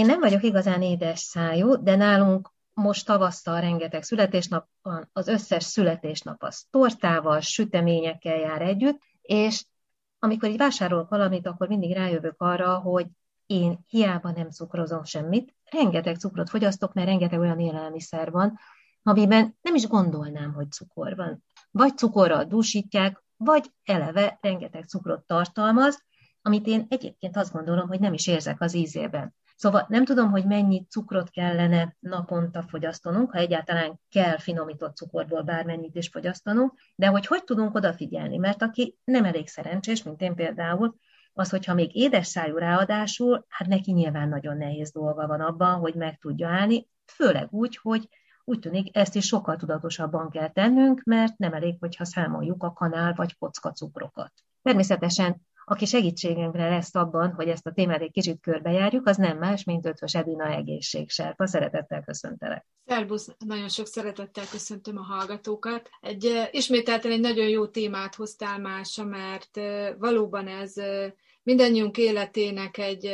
Én nem vagyok igazán édes szájú, de nálunk most tavasztal rengeteg születésnap van, az összes születésnap az tortával, süteményekkel jár együtt, és amikor így vásárolok valamit, akkor mindig rájövök arra, hogy én hiába nem cukrozom semmit, rengeteg cukrot fogyasztok, mert rengeteg olyan élelmiszer van, amiben nem is gondolnám, hogy cukor van. Vagy cukorral dúsítják, vagy eleve rengeteg cukrot tartalmaz, amit én egyébként azt gondolom, hogy nem is érzek az ízében. Szóval nem tudom, hogy mennyi cukrot kellene naponta fogyasztanunk, ha egyáltalán kell finomított cukorból bármennyit is fogyasztanunk, de hogy hogy tudunk odafigyelni, mert aki nem elég szerencsés, mint én például, az, hogyha még édes szájú ráadásul, hát neki nyilván nagyon nehéz dolga van abban, hogy meg tudja állni, főleg úgy, hogy úgy tűnik, ezt is sokkal tudatosabban kell tennünk, mert nem elég, hogyha számoljuk a kanál vagy kocka cukrokat. Természetesen aki segítségemre lesz abban, hogy ezt a témát egy kicsit körbejárjuk, az nem más, mint Ötvös Edina egészségserpa. Szeretettel köszöntelek. Szerbusz, nagyon sok szeretettel köszöntöm a hallgatókat. Egy, ismételten egy nagyon jó témát hoztál Mása, mert valóban ez mindannyiunk életének egy,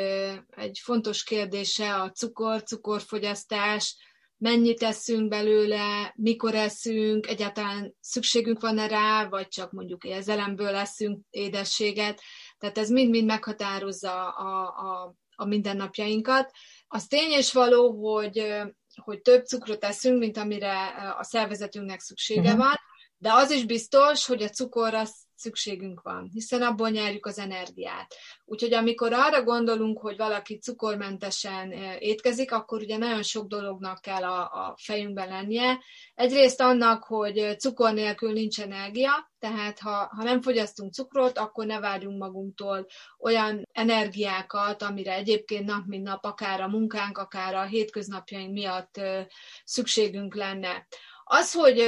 egy fontos kérdése a cukor, cukorfogyasztás, mennyit eszünk belőle, mikor eszünk, egyáltalán szükségünk van-e rá, vagy csak mondjuk érzelemből leszünk édességet. Tehát ez mind-mind meghatározza a, a, a mindennapjainkat. Az tény és való, hogy, hogy több cukrot eszünk, mint amire a szervezetünknek szüksége uh-huh. van, de az is biztos, hogy a cukor az szükségünk van, hiszen abból nyerjük az energiát. Úgyhogy amikor arra gondolunk, hogy valaki cukormentesen étkezik, akkor ugye nagyon sok dolognak kell a, a fejünkben lennie. Egyrészt annak, hogy cukor nélkül nincs energia, tehát ha, ha nem fogyasztunk cukrot, akkor ne várjunk magunktól olyan energiákat, amire egyébként nap mint nap, akár a munkánk, akár a hétköznapjaink miatt szükségünk lenne. Az, hogy,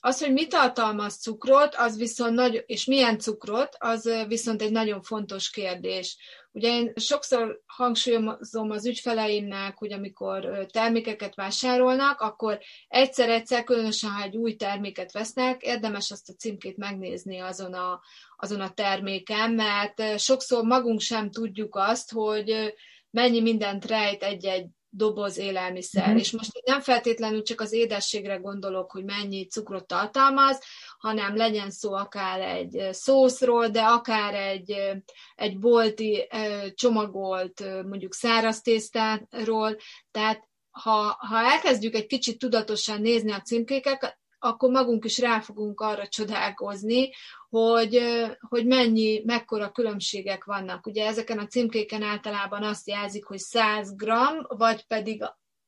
az, hogy mit tartalmaz cukrot, az viszont nagy, és milyen cukrot, az viszont egy nagyon fontos kérdés. Ugye én sokszor hangsúlyozom az ügyfeleimnek, hogy amikor termékeket vásárolnak, akkor egyszer-egyszer, különösen ha egy új terméket vesznek, érdemes azt a címkét megnézni azon a, azon a terméken, mert sokszor magunk sem tudjuk azt, hogy mennyi mindent rejt egy-egy doboz élelmiszer. Mm. És most nem feltétlenül csak az édességre gondolok, hogy mennyi cukrot tartalmaz, hanem legyen szó akár egy szószról, de akár egy, egy bolti csomagolt mondjuk száraz tésztáról. Tehát ha, ha elkezdjük egy kicsit tudatosan nézni a címkéket, akkor magunk is rá fogunk arra csodálkozni, hogy, hogy mennyi, mekkora különbségek vannak. Ugye ezeken a címkéken általában azt jelzik, hogy 100 g, vagy pedig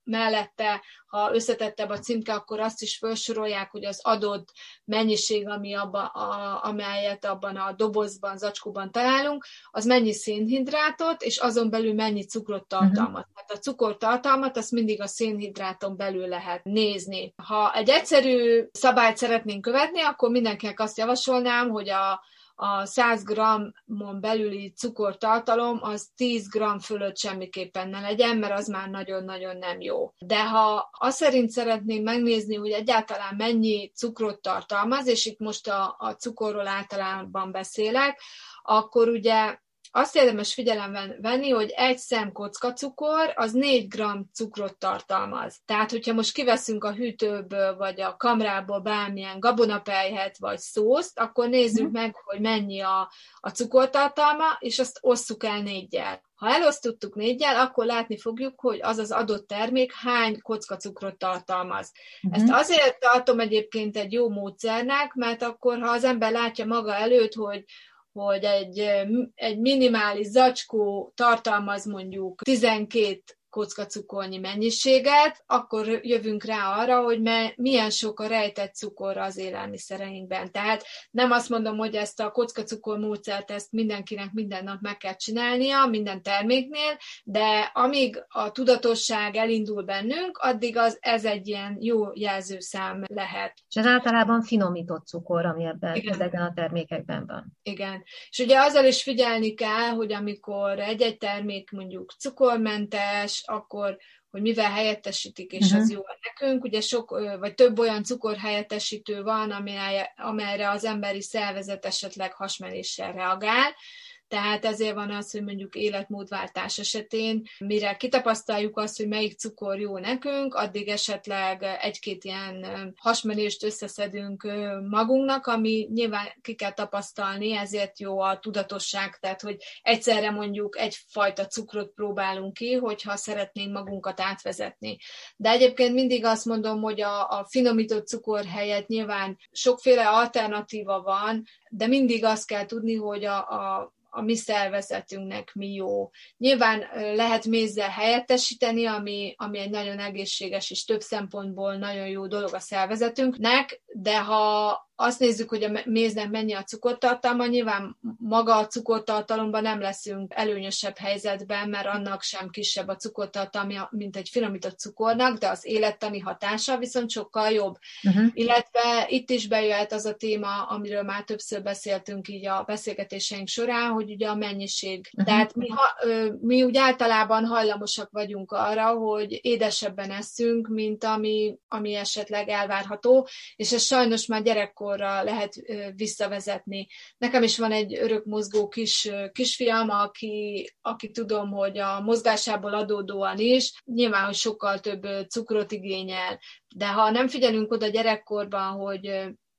mellette, ha összetettebb a címke, akkor azt is felsorolják, hogy az adott mennyiség, ami abba, a, amelyet abban a dobozban, zacskóban találunk, az mennyi szénhidrátot, és azon belül mennyi cukrot mhm. tartalmaz. Uh-huh. Tehát a cukortartalmat azt mindig a szénhidráton belül lehet nézni. Ha egy egyszerű szabályt szeretnénk követni, akkor mindenkinek azt javasolnám, hogy a a 100 g-on belüli cukortartalom az 10 g fölött semmiképpen ne legyen, mert az már nagyon-nagyon nem jó. De ha azt szerint szeretném megnézni, hogy egyáltalán mennyi cukrot tartalmaz, és itt most a, a cukorról általában beszélek, akkor ugye azt érdemes figyelemben venni, hogy egy szem cukor az 4 g cukrot tartalmaz. Tehát, hogyha most kiveszünk a hűtőből, vagy a kamrából bármilyen gabonapelyhet, vagy szószt, akkor nézzük mm. meg, hogy mennyi a, a cukortartalma, és azt osszuk el négyel. Ha elosztottuk négyel, akkor látni fogjuk, hogy az az adott termék hány kocka cukrot tartalmaz. Mm-hmm. Ezt azért tartom egyébként egy jó módszernek, mert akkor, ha az ember látja maga előtt, hogy hogy egy, egy minimális zacskó tartalmaz mondjuk 12 kocka cukornyi mennyiséget, akkor jövünk rá arra, hogy me, milyen sok a rejtett cukor az élelmiszereinkben. Tehát nem azt mondom, hogy ezt a kocka cukor módszert ezt mindenkinek minden nap meg kell csinálnia, minden terméknél, de amíg a tudatosság elindul bennünk, addig az, ez egy ilyen jó jelzőszám lehet. És ez általában finomított cukor, ami ebben, Igen. ezekben a termékekben van. Igen. És ugye azzal is figyelni kell, hogy amikor egy-egy termék mondjuk cukormentes, akkor hogy mivel helyettesítik, és uh-huh. az jó nekünk. Ugye sok, vagy több olyan cukorhelyettesítő van, amelyre az emberi szervezet esetleg hasmenéssel reagál, Tehát ezért van az, hogy mondjuk életmódváltás esetén, mire kitapasztaljuk azt, hogy melyik cukor jó nekünk, addig esetleg egy-két ilyen hasmenést összeszedünk magunknak, ami nyilván ki kell tapasztalni, ezért jó a tudatosság, tehát hogy egyszerre mondjuk egyfajta cukrot próbálunk ki, hogyha szeretnénk magunkat átvezetni. De egyébként mindig azt mondom, hogy a, a finomított cukor helyett nyilván sokféle alternatíva van, de mindig azt kell tudni, hogy a, a a mi szervezetünknek mi jó. Nyilván lehet mézzel helyettesíteni, ami, ami egy nagyon egészséges és több szempontból nagyon jó dolog a szervezetünknek, de ha azt nézzük, hogy a méznek mennyi a cukortartalma, nyilván maga a cukortartalomban nem leszünk előnyösebb helyzetben, mert annak sem kisebb a cukortartalma, mint egy finomított cukornak, de az élettani hatása viszont sokkal jobb. Uh-huh. Illetve itt is bejöhet az a téma, amiről már többször beszéltünk így a beszélgetéseink során, hogy ugye a mennyiség. Uh-huh. Tehát mi, ha, mi úgy általában hajlamosak vagyunk arra, hogy édesebben eszünk, mint ami, ami esetleg elvárható, és ez sajnos már gyerekkor gyerekkorra lehet visszavezetni. Nekem is van egy örök mozgó kis, kisfiam, aki, aki tudom, hogy a mozgásából adódóan is nyilván, hogy sokkal több cukrot igényel, de ha nem figyelünk oda gyerekkorban, hogy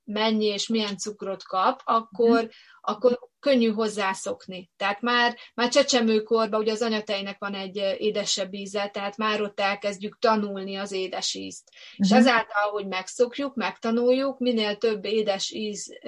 mennyi és milyen cukrot kap, akkor, mm. akkor könnyű hozzászokni. Tehát már, már csecsemőkorban ugye az anyatejnek van egy édesebb íze, tehát már ott elkezdjük tanulni az édes ízt. Uh-huh. És mhm. ezáltal, hogy megszokjuk, megtanuljuk, minél több édes íz,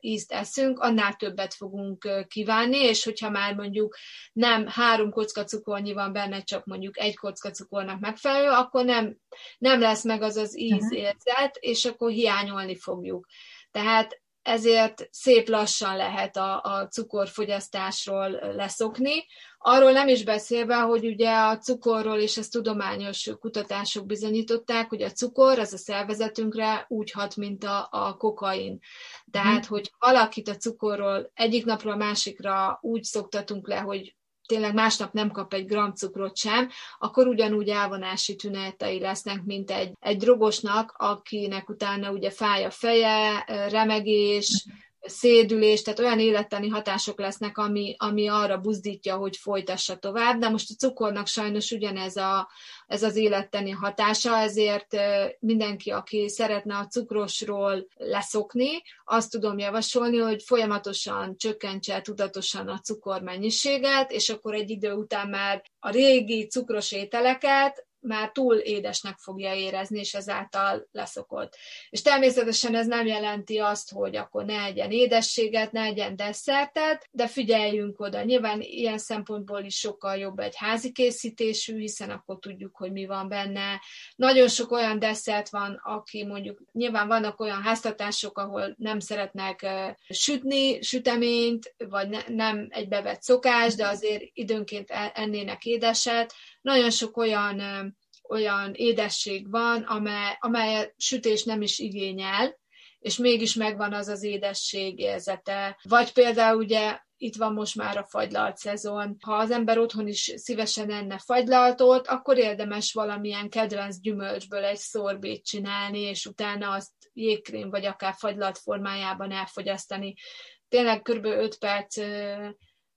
ízt eszünk, annál többet fogunk kívánni, és hogyha már mondjuk nem három kocka cukornyi van benne, csak mondjuk egy kocka cukornak megfelelő, akkor nem, nem lesz meg az az ízérzet, uh-huh. és akkor hiányolni fogjuk. Tehát ezért szép lassan lehet a, a cukorfogyasztásról leszokni. Arról nem is beszélve, hogy ugye a cukorról, és ezt tudományos kutatások bizonyították, hogy a cukor az a szervezetünkre úgy hat, mint a, a kokain. Tehát, hmm. hogy valakit a cukorról egyik napról a másikra úgy szoktatunk le, hogy tényleg másnap nem kap egy gram cukrot sem, akkor ugyanúgy elvonási tünetei lesznek, mint egy, egy drogosnak, akinek utána ugye fáj a feje, remegés, szédülés, tehát olyan élettani hatások lesznek, ami, ami arra buzdítja, hogy folytassa tovább, de most a cukornak sajnos ugyanez a, ez az élettani hatása, ezért mindenki, aki szeretne a cukrosról leszokni, azt tudom javasolni, hogy folyamatosan csökkentse tudatosan a cukor mennyiséget, és akkor egy idő után már a régi cukros ételeket már túl édesnek fogja érezni, és ezáltal leszokott. És természetesen ez nem jelenti azt, hogy akkor ne egyen édességet, ne egyen desszertet, de figyeljünk oda. Nyilván ilyen szempontból is sokkal jobb egy házi készítésű, hiszen akkor tudjuk, hogy mi van benne. Nagyon sok olyan desszert van, aki mondjuk, nyilván vannak olyan háztatások, ahol nem szeretnek sütni süteményt, vagy ne, nem egy bevett szokás, de azért időnként e-, ennének édeset, nagyon sok olyan, olyan édesség van, amely, amely sütés nem is igényel, és mégis megvan az az édesség érzete. Vagy például ugye itt van most már a fagylalt szezon. Ha az ember otthon is szívesen enne fagylaltot, akkor érdemes valamilyen kedvenc gyümölcsből egy szorbét csinálni, és utána azt jégkrém vagy akár fagylalt formájában elfogyasztani. Tényleg kb. 5 perc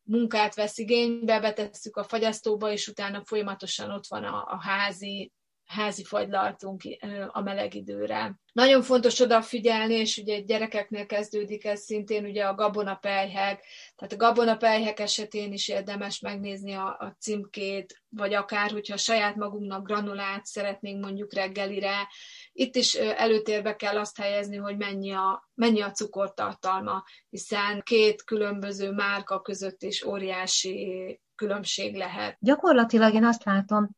munkát vesz igénybe, betesszük a fagyasztóba, és utána folyamatosan ott van a, a házi házi fagylaltunk a meleg időre. Nagyon fontos odafigyelni, és ugye gyerekeknél kezdődik ez szintén ugye a gabonapelyhek, tehát a gabonapelyhek esetén is érdemes megnézni a, a címkét, vagy akár, hogyha saját magunknak granulát szeretnénk mondjuk reggelire, itt is előtérbe kell azt helyezni, hogy mennyi a, mennyi a cukortartalma, hiszen két különböző márka között is óriási különbség lehet. Gyakorlatilag én azt látom,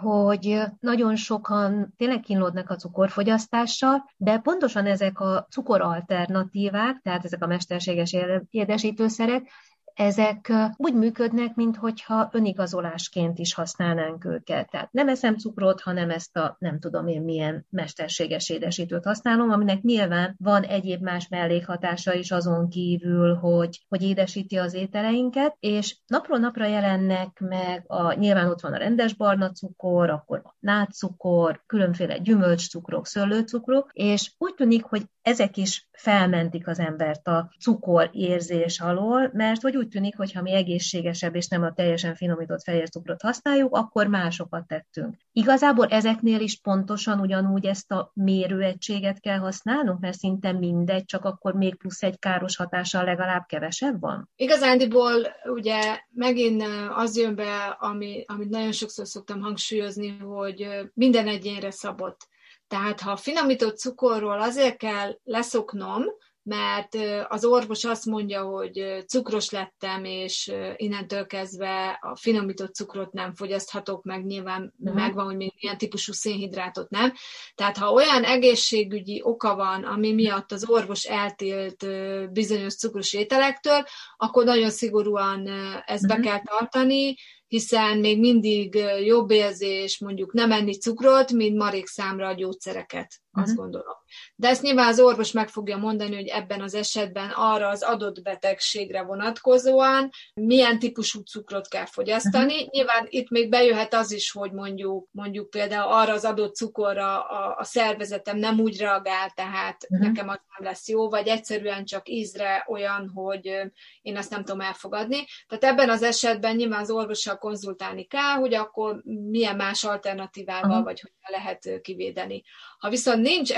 hogy nagyon sokan tényleg kínlódnak a cukorfogyasztással, de pontosan ezek a cukoralternatívák, tehát ezek a mesterséges édesítőszerek, ezek úgy működnek, mintha önigazolásként is használnánk őket. Tehát nem eszem cukrot, hanem ezt a nem tudom én milyen mesterséges édesítőt használom, aminek nyilván van egyéb más mellékhatása is azon kívül, hogy, hogy édesíti az ételeinket, és napról napra jelennek meg, a, nyilván ott van a rendes barna cukor, akkor a nátszukor, különféle gyümölcscukrok, szőlőcukrok, és úgy tűnik, hogy ezek is felmentik az embert a cukor érzés alól, mert hogy úgy tűnik, hogy ha mi egészségesebb és nem a teljesen finomított fehér cukrot használjuk, akkor másokat tettünk. Igazából ezeknél is pontosan ugyanúgy ezt a mérőegységet kell használnunk, mert szinte mindegy, csak akkor még plusz egy káros hatással legalább kevesebb van? Igazándiból ugye megint az jön be, ami, amit nagyon sokszor szoktam hangsúlyozni, hogy minden egyénre szabott. Tehát ha finomított cukorról azért kell leszoknom, mert az orvos azt mondja, hogy cukros lettem, és innentől kezdve a finomított cukrot nem fogyaszthatok meg, nyilván uh-huh. megvan, hogy még milyen típusú szénhidrátot nem. Tehát ha olyan egészségügyi oka van, ami miatt az orvos eltélt bizonyos cukros ételektől, akkor nagyon szigorúan ezt uh-huh. be kell tartani, hiszen még mindig jobb érzés mondjuk nem enni cukrot, mint marék számra a gyógyszereket, azt uh-huh. gondolom. De ezt nyilván az orvos meg fogja mondani, hogy ebben az esetben arra az adott betegségre vonatkozóan milyen típusú cukrot kell fogyasztani. Uh-huh. Nyilván itt még bejöhet az is, hogy mondjuk, mondjuk például arra az adott cukorra a, a szervezetem nem úgy reagál, tehát uh-huh. nekem az nem lesz jó, vagy egyszerűen csak ízre olyan, hogy én ezt nem tudom elfogadni. Tehát ebben az esetben nyilván az orvossal konzultálni kell, hogy akkor milyen más alternatívával, uh-huh. vagy hogyan lehet kivédeni. Ha viszont nincs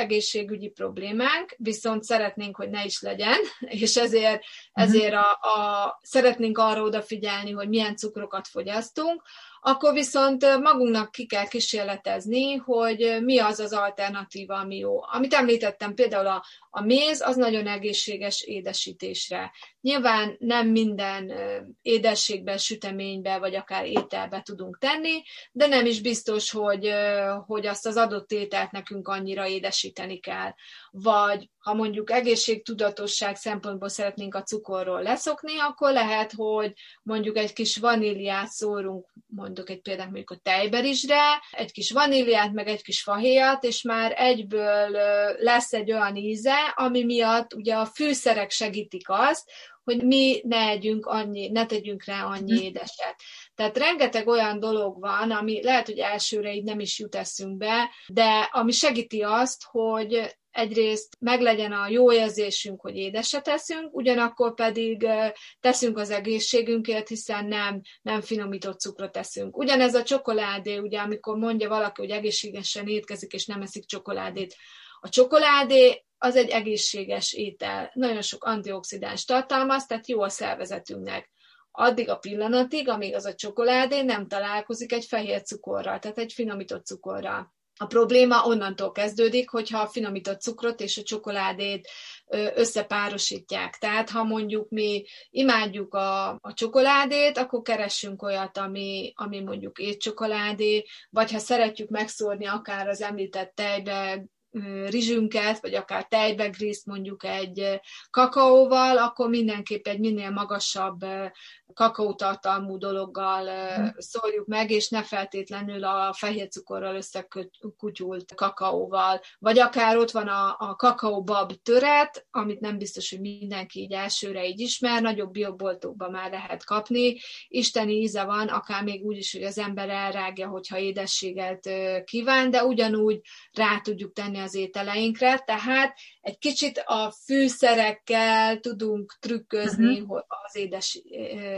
egészségügyi problémánk, viszont szeretnénk, hogy ne is legyen, és ezért, ezért a, a, szeretnénk arra odafigyelni, hogy milyen cukrokat fogyasztunk, akkor viszont magunknak ki kell kísérletezni, hogy mi az az alternatíva, ami jó. Amit említettem, például a, a méz, az nagyon egészséges édesítésre. Nyilván nem minden édességbe, süteménybe, vagy akár ételbe tudunk tenni, de nem is biztos, hogy, hogy azt az adott ételt nekünk annyira édesíteni kell. Vagy ha mondjuk egészségtudatosság szempontból szeretnénk a cukorról leszokni, akkor lehet, hogy mondjuk egy kis vaníliát szórunk, mondok egy példát mondjuk a tejberizsre, egy kis vaníliát, meg egy kis fahéjat, és már egyből lesz egy olyan íze, ami miatt ugye a fűszerek segítik azt, hogy mi ne együnk annyi, ne tegyünk rá annyi mhm. édeset. Tehát rengeteg olyan dolog van, ami lehet, hogy elsőre így nem is jut eszünkbe, de ami segíti azt, hogy egyrészt meglegyen a jó érzésünk, hogy édeset teszünk, ugyanakkor pedig teszünk az egészségünkért, hiszen nem, nem finomított cukrot teszünk. Ugyanez a csokoládé, ugye amikor mondja valaki, hogy egészségesen étkezik, és nem eszik csokoládét. A csokoládé az egy egészséges étel, nagyon sok antioxidáns tartalmaz, tehát jó a szervezetünknek. Addig a pillanatig, amíg az a csokoládé nem találkozik egy fehér cukorral, tehát egy finomított cukorral. A probléma onnantól kezdődik, hogyha a finomított cukrot és a csokoládét összepárosítják. Tehát ha mondjuk mi imádjuk a, a csokoládét, akkor keressünk olyat, ami, ami mondjuk étcsokoládé, vagy ha szeretjük megszórni akár az említett tejbe, rizsünket, vagy akár tejbe grízt mondjuk egy kakaóval, akkor mindenképp egy minél magasabb kakaótartalmú dologgal mm. szórjuk meg, és ne feltétlenül a fehér cukorral összekutyult kakaóval. Vagy akár ott van a, a kakaóbab töret, amit nem biztos, hogy mindenki így elsőre így ismer, nagyobb bioboltokban már lehet kapni. Isteni íze van, akár még úgy is, hogy az ember elrágja, hogyha édességet kíván, de ugyanúgy rá tudjuk tenni az ételeinkre, tehát egy kicsit a fűszerekkel tudunk trükközni uh-huh. az édes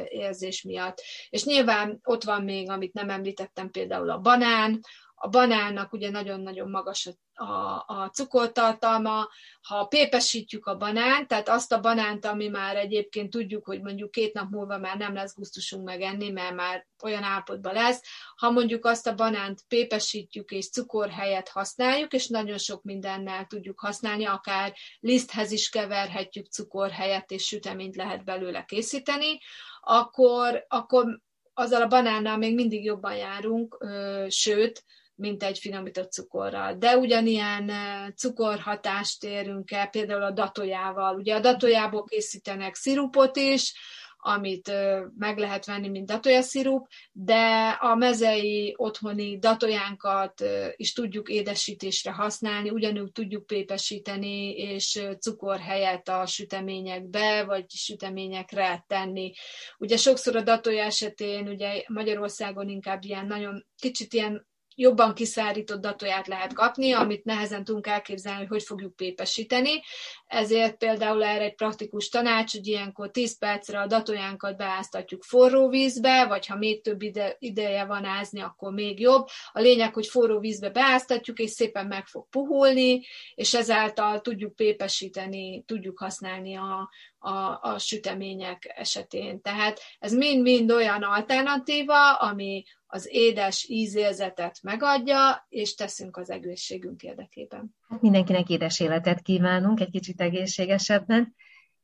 érzés miatt. És nyilván ott van még, amit nem említettem, például a banán, a banánnak ugye nagyon-nagyon magas a, a, a cukortartalma, ha pépesítjük a banánt, tehát azt a banánt, ami már egyébként tudjuk, hogy mondjuk két nap múlva már nem lesz gusztusunk megenni, mert már olyan állapotban lesz, ha mondjuk azt a banánt pépesítjük és cukor helyett használjuk, és nagyon sok mindennel tudjuk használni, akár liszthez is keverhetjük cukor helyett, és süteményt lehet belőle készíteni, akkor, akkor azzal a banánnal még mindig jobban járunk, sőt, mint egy finomított cukorral. De ugyanilyen cukorhatást érünk el, például a datójával. Ugye a datójából készítenek szirupot is, amit meg lehet venni, mint datója szirup, de a mezei otthoni datójánkat is tudjuk édesítésre használni, ugyanúgy tudjuk pépesíteni, és cukor helyett a süteményekbe, vagy süteményekre tenni. Ugye sokszor a datója esetén, ugye Magyarországon inkább ilyen nagyon kicsit ilyen jobban kiszárított datóját lehet kapni, amit nehezen tudunk elképzelni, hogy fogjuk pépesíteni. Ezért például erre egy praktikus tanács, hogy ilyenkor 10 percre a datójánkat beáztatjuk forró vízbe, vagy ha még több ide, ideje van ázni, akkor még jobb. A lényeg, hogy forró vízbe beáztatjuk, és szépen meg fog puhulni, és ezáltal tudjuk pépesíteni, tudjuk használni a, a, a sütemények esetén. Tehát ez mind-mind olyan alternatíva, ami az édes ízérzetet megadja, és teszünk az egészségünk érdekében. Hát mindenkinek édes életet kívánunk, egy kicsit egészségesebben,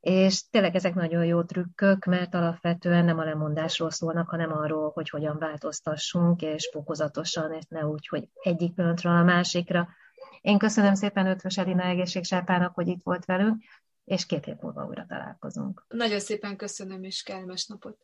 és tényleg ezek nagyon jó trükkök, mert alapvetően nem a lemondásról szólnak, hanem arról, hogy hogyan változtassunk, és fokozatosan, és ne úgy, hogy egyik pillanatról a másikra. Én köszönöm szépen Ötvös Edina egészségsápának, hogy itt volt velünk, és két hét múlva újra találkozunk. Nagyon szépen köszönöm, és kellemes napot!